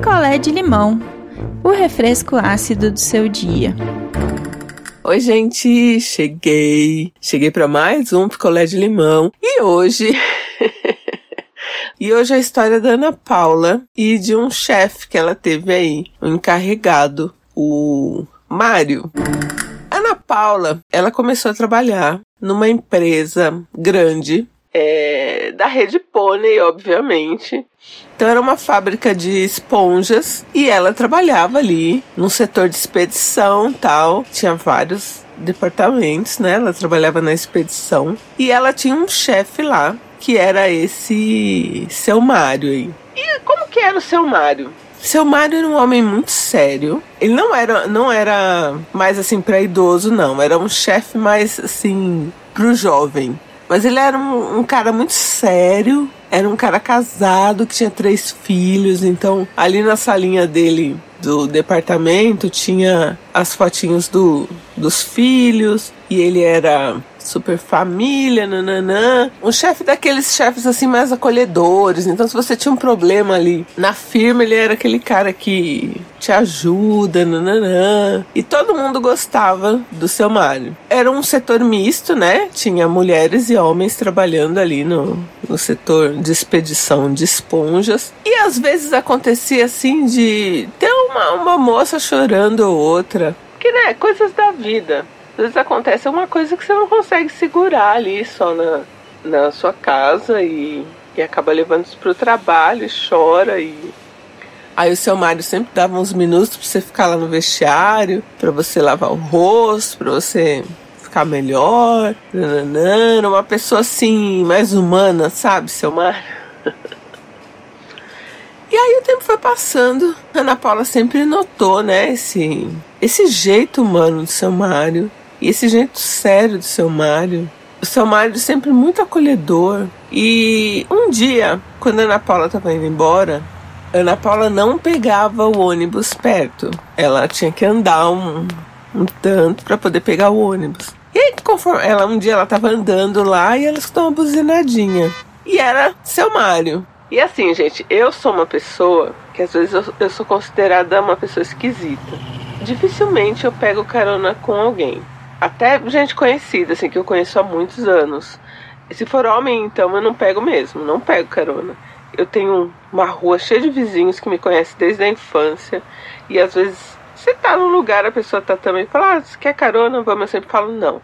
picolé de limão, o refresco ácido do seu dia. Oi, gente, cheguei. Cheguei para mais um picolé de limão. E hoje E hoje a história da Ana Paula e de um chefe que ela teve aí, um encarregado, o Mário. Ana Paula, ela começou a trabalhar numa empresa grande, é, da rede Pônei, obviamente. Então era uma fábrica de esponjas e ela trabalhava ali no setor de expedição tal. Tinha vários departamentos, né? Ela trabalhava na expedição e ela tinha um chefe lá que era esse seu Mário aí. E como que era o seu Mário? Seu Mário era um homem muito sério. Ele não era, não era mais assim para idoso, não. Era um chefe mais assim pro jovem. Mas ele era um, um, cara muito sério. Era um cara casado que tinha três filhos. Então, ali na salinha dele do departamento tinha as fotinhos do, dos filhos. E ele era super família, nananã. Um chefe daqueles chefes assim mais acolhedores. Então, se você tinha um problema ali na firma, ele era aquele cara que te ajuda, nananã. E todo mundo gostava do seu Mário. Era um setor misto, né? Tinha mulheres e homens trabalhando ali no, no setor de expedição de esponjas. E às vezes acontecia assim de ter uma, uma moça chorando ou outra. Que, né? Coisas da vida às vezes acontece uma coisa que você não consegue segurar ali só na, na sua casa e, e acaba levando isso pro trabalho e chora e. Aí o seu Mário sempre dava uns minutos pra você ficar lá no vestiário, para você lavar o rosto, para você ficar melhor. Nananana, uma pessoa assim, mais humana, sabe, seu Mário? E aí o tempo foi passando. Ana Paula sempre notou, né, esse, esse jeito humano do seu Mário. E esse jeito sério do seu Mário, o seu Mário sempre muito acolhedor. E um dia, quando a Ana Paula estava indo embora, Ana Paula não pegava o ônibus perto. Ela tinha que andar um, um tanto para poder pegar o ônibus. E aí, conforme ela um dia ela estava andando lá e ela escutou uma buzinadinha. E era seu Mário. E assim, gente, eu sou uma pessoa que às vezes eu, eu sou considerada uma pessoa esquisita. Dificilmente eu pego carona com alguém. Até gente conhecida, assim, que eu conheço há muitos anos. E se for homem, então eu não pego mesmo, não pego carona. Eu tenho uma rua cheia de vizinhos que me conhecem desde a infância. E às vezes você tá num lugar, a pessoa tá também fala, ah, você quer carona? Vamos, eu sempre falo não.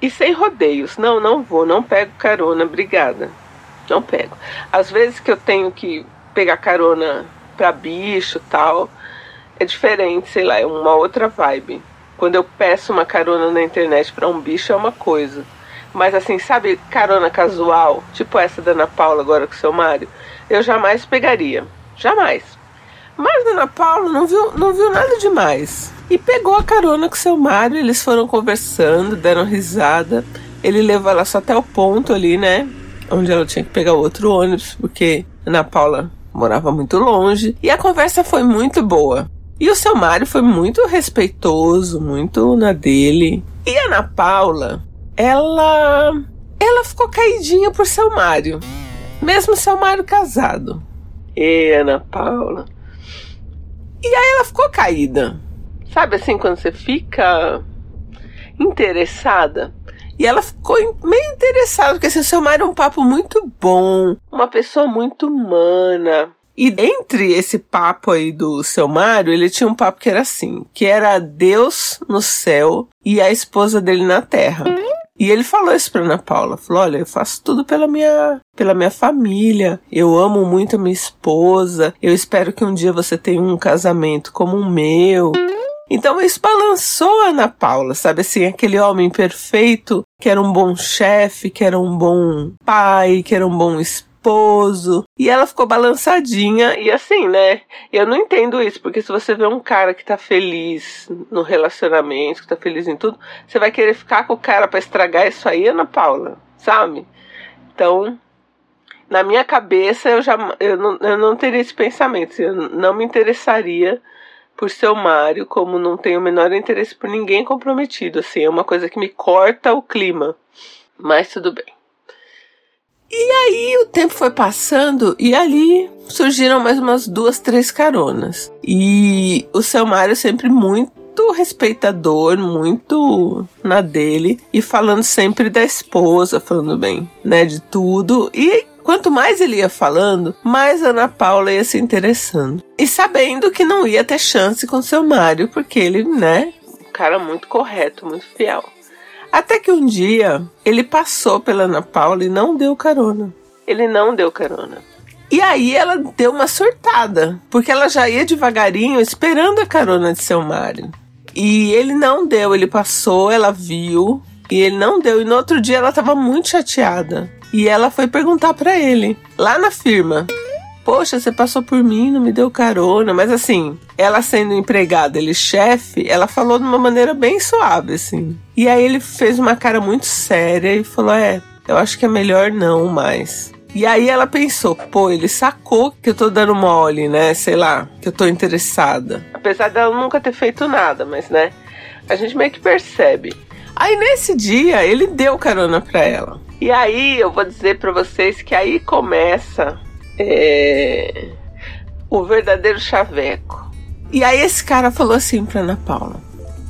E sem rodeios, não, não vou, não pego carona, obrigada. Não pego. Às vezes que eu tenho que pegar carona pra bicho tal, é diferente, sei lá, é uma outra vibe. Quando eu peço uma carona na internet para um bicho é uma coisa. Mas assim, sabe, carona casual, tipo essa da Ana Paula agora com o seu Mário, eu jamais pegaria. Jamais. Mas a Ana Paula não viu, não viu nada demais. E pegou a carona com o seu Mário, eles foram conversando, deram risada. Ele levou ela só até o ponto ali, né? Onde ela tinha que pegar outro ônibus, porque Ana Paula morava muito longe. E a conversa foi muito boa. E o seu Mário foi muito respeitoso, muito na dele. E a Ana Paula, ela. Ela ficou caidinha por seu Mário. Mesmo seu Mário casado. E Ana Paula. E aí ela ficou caída. Sabe assim, quando você fica interessada? E ela ficou meio interessada, porque assim, o seu Mário é um papo muito bom, uma pessoa muito humana, e entre esse papo aí do seu Mário, ele tinha um papo que era assim, que era Deus no céu e a esposa dele na terra. E ele falou isso pra Ana Paula, falou, olha, eu faço tudo pela minha, pela minha família, eu amo muito a minha esposa, eu espero que um dia você tenha um casamento como o meu. Então isso balançou a Ana Paula, sabe assim, aquele homem perfeito, que era um bom chefe, que era um bom pai, que era um bom esposo, E ela ficou balançadinha. E assim, né? Eu não entendo isso, porque se você vê um cara que tá feliz no relacionamento, que tá feliz em tudo, você vai querer ficar com o cara para estragar isso aí, Ana Paula, sabe? Então, na minha cabeça, eu já eu não, eu não teria esse pensamento. Eu não me interessaria por seu Mário, como não tenho o menor interesse por ninguém comprometido. Assim, é uma coisa que me corta o clima. Mas tudo bem. E aí o tempo foi passando e ali surgiram mais umas duas, três caronas. E o seu Mário sempre muito respeitador, muito na dele e falando sempre da esposa, falando bem, né, de tudo. E quanto mais ele ia falando, mais Ana Paula ia se interessando. E sabendo que não ia ter chance com seu Mário, porque ele, né, um cara muito correto, muito fiel. Até que um dia ele passou pela Ana Paula e não deu carona. Ele não deu carona. E aí ela deu uma surtada, porque ela já ia devagarinho esperando a carona de seu Mário. E ele não deu, ele passou, ela viu, e ele não deu. E no outro dia ela estava muito chateada. E ela foi perguntar para ele, lá na firma. Poxa, você passou por mim, não me deu carona. Mas assim, ela sendo empregada, ele chefe, ela falou de uma maneira bem suave, assim. E aí ele fez uma cara muito séria e falou: É, eu acho que é melhor não mais. E aí ela pensou, pô, ele sacou que eu tô dando mole, né? Sei lá, que eu tô interessada. Apesar dela nunca ter feito nada, mas né? A gente meio que percebe. Aí nesse dia ele deu carona pra ela. E aí eu vou dizer para vocês que aí começa é, o verdadeiro chaveco. E aí esse cara falou assim pra Ana Paula: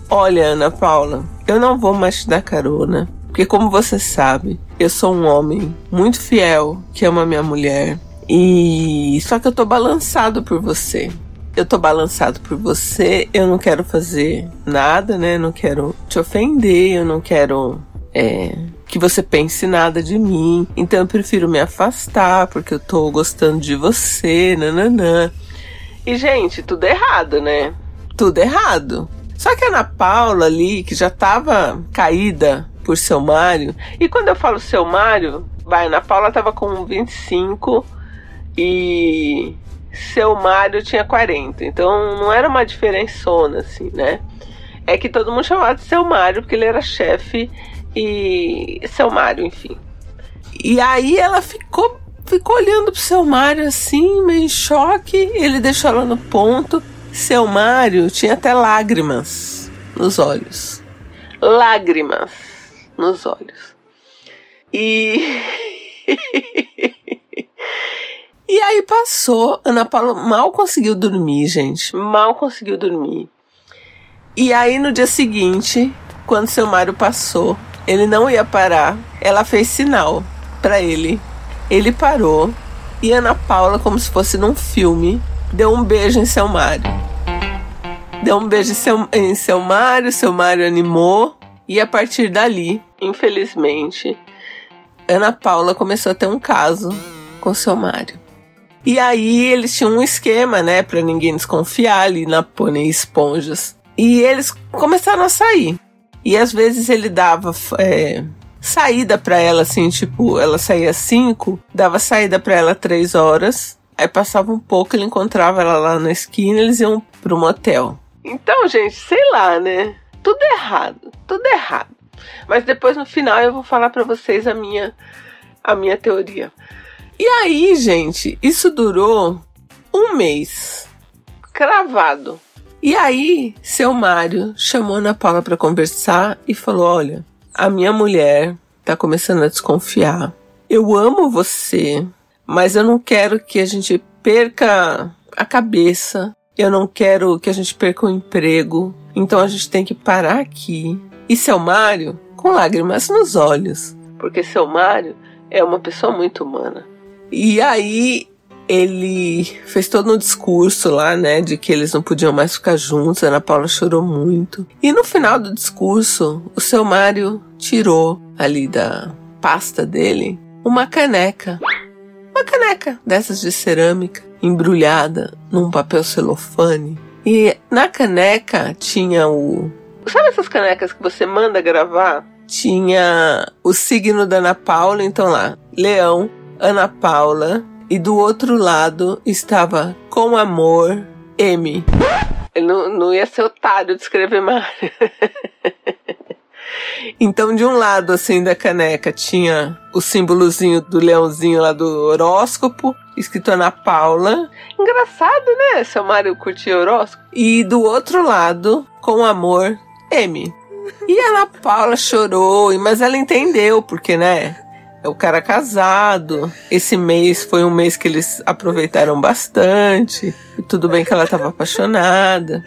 Olha, Ana Paula, eu não vou mais te dar carona. Porque, como você sabe, eu sou um homem muito fiel que ama minha mulher. E só que eu tô balançado por você. Eu tô balançado por você, eu não quero fazer nada, né? Não quero te ofender, eu não quero é, que você pense nada de mim. Então eu prefiro me afastar porque eu tô gostando de você, nananã. E, gente, tudo errado, né? Tudo errado. Só que a Ana Paula ali, que já tava caída por seu Mário. E quando eu falo seu Mário, vai, Ana Paula tava com 25 e seu Mário tinha 40. Então não era uma diferençona, assim, né? É que todo mundo chamava de seu Mário, porque ele era chefe e seu Mário, enfim. E aí ela ficou, ficou olhando pro seu Mário assim, meio em choque. Ele deixou ela no ponto. Seu Mário tinha até lágrimas nos olhos. Lágrimas nos olhos. E. e aí passou. Ana Paula mal conseguiu dormir, gente. Mal conseguiu dormir. E aí no dia seguinte, quando seu Mário passou, ele não ia parar. Ela fez sinal para ele. Ele parou. E Ana Paula, como se fosse num filme, deu um beijo em seu Mário. Deu um beijo em seu, em seu Mário, seu Mário animou. E a partir dali, infelizmente, Ana Paula começou a ter um caso com seu Mário. E aí eles tinham um esquema, né, para ninguém desconfiar ali na Pônei Esponjas. E eles começaram a sair. E às vezes ele dava é, saída para ela, assim, tipo, ela saía cinco, dava saída para ela três horas. Aí passava um pouco, ele encontrava ela lá na esquina, eles iam pro motel. Então, gente, sei lá, né? tudo errado, tudo errado. Mas depois no final eu vou falar para vocês a minha a minha teoria. E aí, gente, isso durou um mês, cravado. E aí, seu Mário chamou Ana Paula para conversar e falou: Olha, a minha mulher tá começando a desconfiar. Eu amo você, mas eu não quero que a gente perca a cabeça. Eu não quero que a gente perca o emprego. Então a gente tem que parar aqui. E seu Mário, com lágrimas nos olhos, porque seu Mário é uma pessoa muito humana. E aí ele fez todo um discurso lá, né, de que eles não podiam mais ficar juntos. A Ana Paula chorou muito. E no final do discurso, o seu Mário tirou ali da pasta dele uma caneca. Uma caneca dessas de cerâmica, embrulhada num papel celofane e na caneca tinha o. Sabe essas canecas que você manda gravar? Tinha o signo da Ana Paula, então lá, Leão, Ana Paula, e do outro lado estava com amor M. Não, não ia ser otário de escrever mais. Então, de um lado, assim, da caneca tinha o símbolozinho do leãozinho lá do horóscopo, escrito Ana Paula. Engraçado, né? Seu Mário curtia horóscopo. E do outro lado, com amor, M. E a Ana Paula chorou, mas ela entendeu, porque, né? O cara casado. Esse mês foi um mês que eles aproveitaram bastante. E tudo bem que ela estava apaixonada.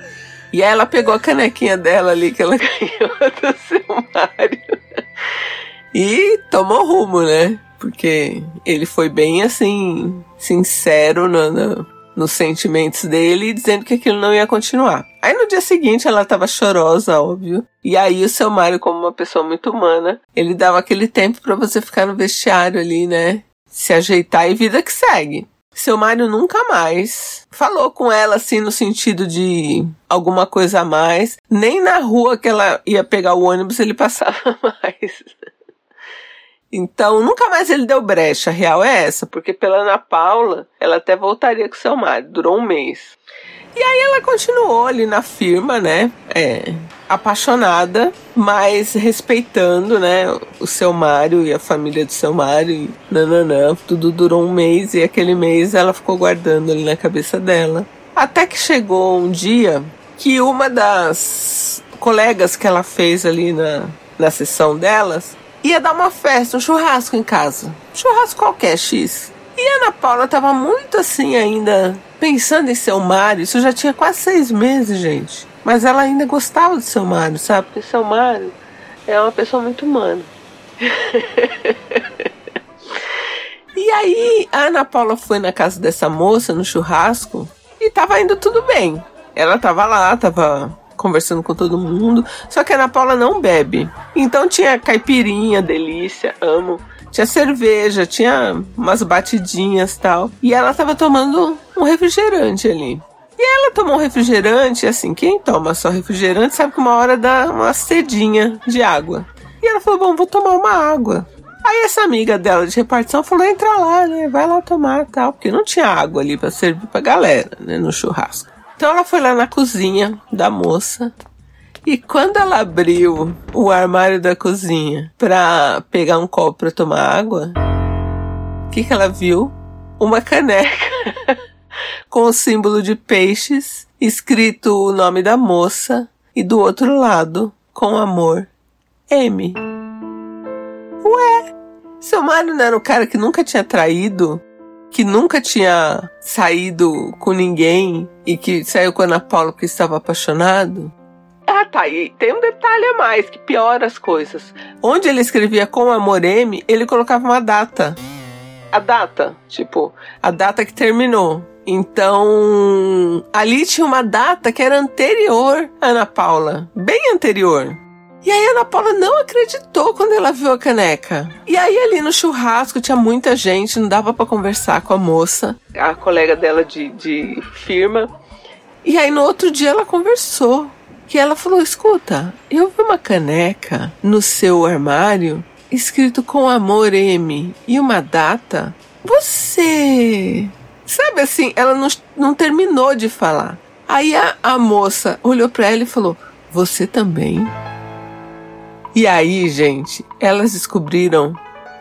E aí ela pegou a canequinha dela ali que ela ganhou do seu Mário. E tomou rumo, né? Porque ele foi bem assim, sincero no, no, nos sentimentos dele, dizendo que aquilo não ia continuar. Aí no dia seguinte ela estava chorosa, óbvio. E aí o seu Mário, como uma pessoa muito humana, ele dava aquele tempo para você ficar no vestiário ali, né? Se ajeitar e vida que segue. Seu Mário nunca mais falou com ela assim no sentido de alguma coisa a mais. Nem na rua que ela ia pegar o ônibus ele passava mais. Então, nunca mais ele deu brecha. A real é essa, porque pela Ana Paula, ela até voltaria com seu marido. Durou um mês. E aí ela continuou ali na firma, né? É, apaixonada, mas respeitando, né? O seu Mário e a família do seu Mário. Nananã, tudo durou um mês e aquele mês ela ficou guardando ali na cabeça dela. Até que chegou um dia que uma das colegas que ela fez ali na, na sessão delas ia dar uma festa, um churrasco em casa. churrasco qualquer, X. E a Ana Paula tava muito assim ainda, pensando em seu Mário. Isso já tinha quase seis meses, gente. Mas ela ainda gostava do seu Mário, sabe? Porque seu Mário é uma pessoa muito humana. e aí, a Ana Paula foi na casa dessa moça, no churrasco, e tava indo tudo bem. Ela tava lá, tava conversando com todo mundo. Só que a Ana Paula não bebe. Então tinha caipirinha, delícia, amo. Tinha cerveja, tinha umas batidinhas tal. E ela tava tomando um refrigerante ali. E ela tomou um refrigerante, assim, quem toma só refrigerante sabe que uma hora dá uma sedinha de água. E ela falou: Bom, vou tomar uma água. Aí essa amiga dela de repartição falou: entra lá, né? Vai lá tomar tal. Porque não tinha água ali para servir pra galera, né? No churrasco. Então ela foi lá na cozinha da moça. E quando ela abriu o armário da cozinha pra pegar um copo pra tomar água, o que, que ela viu? Uma caneca com o símbolo de peixes, escrito o nome da moça, e do outro lado, com amor, M. Ué, seu Mário não era o cara que nunca tinha traído? Que nunca tinha saído com ninguém e que saiu com a Ana Paula porque estava apaixonado? Ah, tá. E tem um detalhe a mais que piora as coisas. Onde ele escrevia com amor M, ele colocava uma data. A data, tipo, a data que terminou. Então, ali tinha uma data que era anterior à Ana Paula, bem anterior. E aí a Ana Paula não acreditou quando ela viu a caneca. E aí ali no churrasco tinha muita gente, não dava para conversar com a moça, a colega dela de, de firma. E aí no outro dia ela conversou. Que ela falou: escuta, eu vi uma caneca no seu armário escrito com amor M e uma data. Você. Sabe assim, ela não, não terminou de falar. Aí a, a moça olhou para ela e falou: Você também? E aí, gente, elas descobriram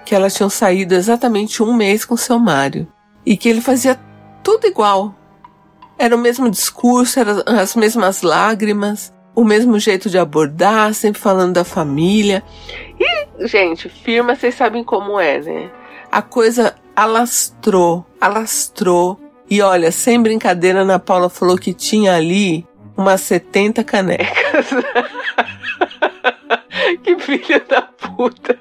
que elas tinham saído exatamente um mês com seu Mário e que ele fazia tudo igual. Era o mesmo discurso, eram as mesmas lágrimas, o mesmo jeito de abordar, sempre falando da família. E, gente, firma, vocês sabem como é, né? A coisa alastrou, alastrou. E olha, sem brincadeira, Ana Paula falou que tinha ali umas 70 canecas. que filha da puta.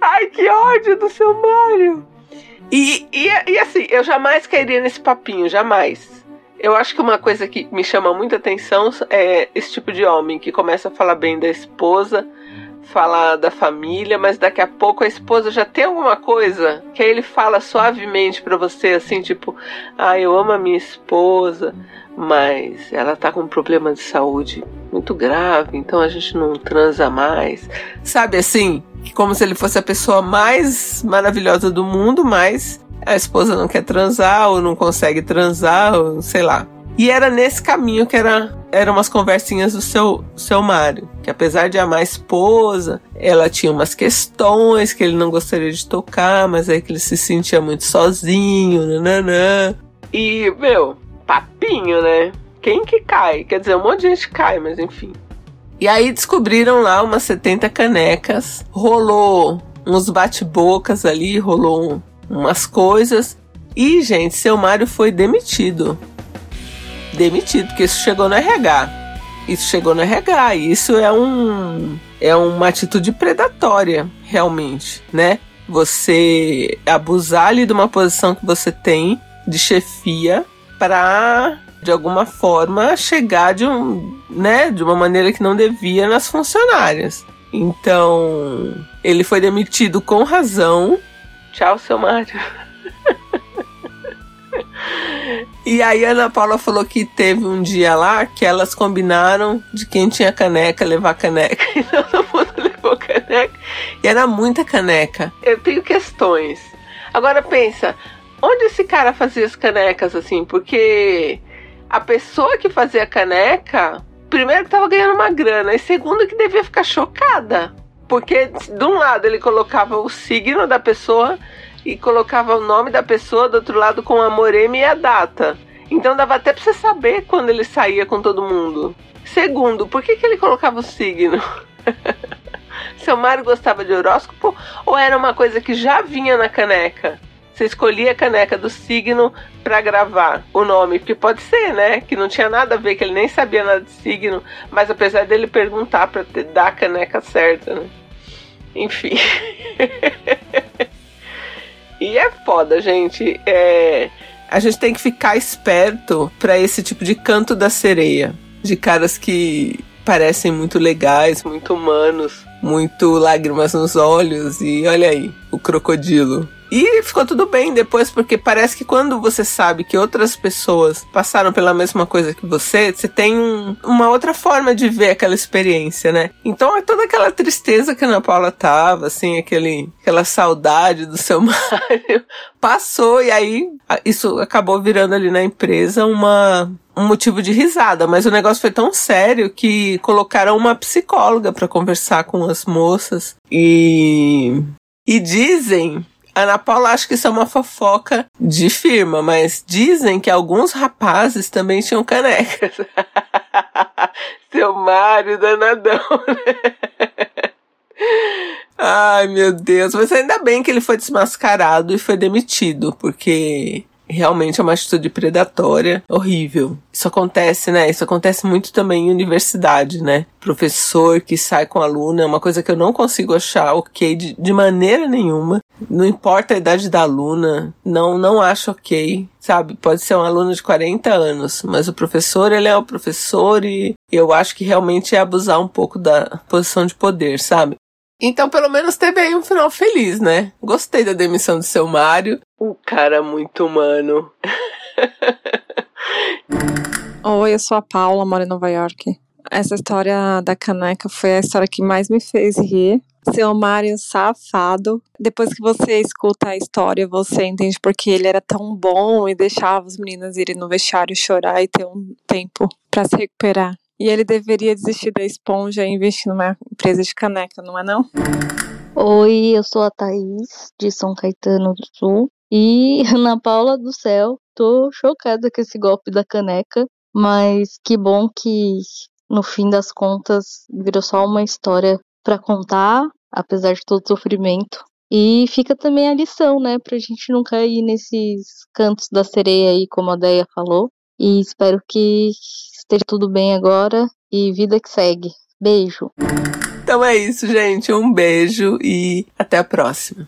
Ai, que ódio do seu Mário. E, e, e assim, eu jamais cairia nesse papinho, jamais. Eu acho que uma coisa que me chama muita atenção é esse tipo de homem que começa a falar bem da esposa, falar da família, mas daqui a pouco a esposa já tem alguma coisa que aí ele fala suavemente para você, assim, tipo, ah, eu amo a minha esposa, mas ela tá com um problema de saúde muito grave, então a gente não transa mais. Sabe assim? Como se ele fosse a pessoa mais maravilhosa do mundo, mas a esposa não quer transar ou não consegue transar, ou sei lá. E era nesse caminho que era, eram umas conversinhas do seu, seu Mário. Que apesar de amar a esposa, ela tinha umas questões que ele não gostaria de tocar, mas aí que ele se sentia muito sozinho, nananã. E, meu, papinho, né? Quem que cai? Quer dizer, um monte de gente cai, mas enfim. E aí descobriram lá umas 70 canecas, rolou uns bate-bocas ali, rolou um, umas coisas. E, gente, seu Mário foi demitido. Demitido, porque isso chegou no RH. Isso chegou no RH. E isso é um é uma atitude predatória, realmente, né? Você abusar ali de uma posição que você tem de chefia para de alguma forma chegar de um, né, de uma maneira que não devia nas funcionárias. Então, ele foi demitido com razão. Tchau, seu Mário. E aí a Ana Paula falou que teve um dia lá que elas combinaram de quem tinha caneca levar caneca. E todo mundo levou caneca. E era muita caneca. Eu tenho questões. Agora pensa, onde esse cara fazia as canecas assim? Porque a pessoa que fazia a caneca, primeiro que tava ganhando uma grana, e segundo que devia ficar chocada. Porque de um lado ele colocava o signo da pessoa e colocava o nome da pessoa, do outro lado com a morema e a data. Então dava até pra você saber quando ele saía com todo mundo. Segundo, por que, que ele colocava o signo? Seu Mário gostava de horóscopo ou era uma coisa que já vinha na caneca? Você escolhia a caneca do signo para gravar o nome, porque pode ser, né? Que não tinha nada a ver, que ele nem sabia nada de signo, mas apesar dele perguntar para dar a caneca certa, né? Enfim. e é foda, gente. É... A gente tem que ficar esperto para esse tipo de canto da sereia. De caras que parecem muito legais, muito humanos, muito lágrimas nos olhos. E olha aí, o crocodilo e ficou tudo bem depois, porque parece que quando você sabe que outras pessoas passaram pela mesma coisa que você, você tem um, uma outra forma de ver aquela experiência, né? Então é toda aquela tristeza que a Ana Paula tava, assim, aquele, aquela saudade do seu Mário, passou e aí isso acabou virando ali na empresa uma um motivo de risada, mas o negócio foi tão sério que colocaram uma psicóloga para conversar com as moças. E e dizem Ana Paula acha que isso é uma fofoca de firma, mas dizem que alguns rapazes também tinham canecas. Seu Mário danadão, né? Ai, meu Deus. Mas ainda bem que ele foi desmascarado e foi demitido, porque realmente é uma atitude predatória horrível. Isso acontece, né? Isso acontece muito também em universidade, né? Professor que sai com aluno é uma coisa que eu não consigo achar ok de, de maneira nenhuma. Não importa a idade da aluna, não, não acho ok, sabe? Pode ser um aluno de 40 anos, mas o professor, ele é o professor e eu acho que realmente é abusar um pouco da posição de poder, sabe? Então, pelo menos teve aí um final feliz, né? Gostei da demissão do seu Mário. O cara muito humano. Oi, eu sou a Paula, moro em Nova York. Essa história da caneca foi a história que mais me fez rir. Seu Mário safado. Depois que você escuta a história, você entende porque ele era tão bom e deixava as meninas irem no vestiário chorar e ter um tempo para se recuperar. E ele deveria desistir da esponja e investir numa empresa de caneca, não é não? Oi, eu sou a Thaís, de São Caetano do Sul. E Ana Paula do céu, tô chocada com esse golpe da caneca, mas que bom que no fim das contas virou só uma história para contar, apesar de todo o sofrimento. E fica também a lição, né, pra gente não cair nesses cantos da sereia aí, como a Deia falou. E espero que esteja tudo bem agora e vida que segue. Beijo. Então é isso, gente. Um beijo e até a próxima.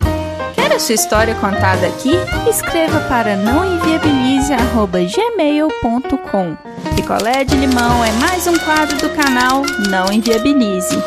Quer a sua história contada aqui? Escreva para nãoenviabilize.gmail.com Picolé de limão é mais um quadro do canal Não Enviabilize.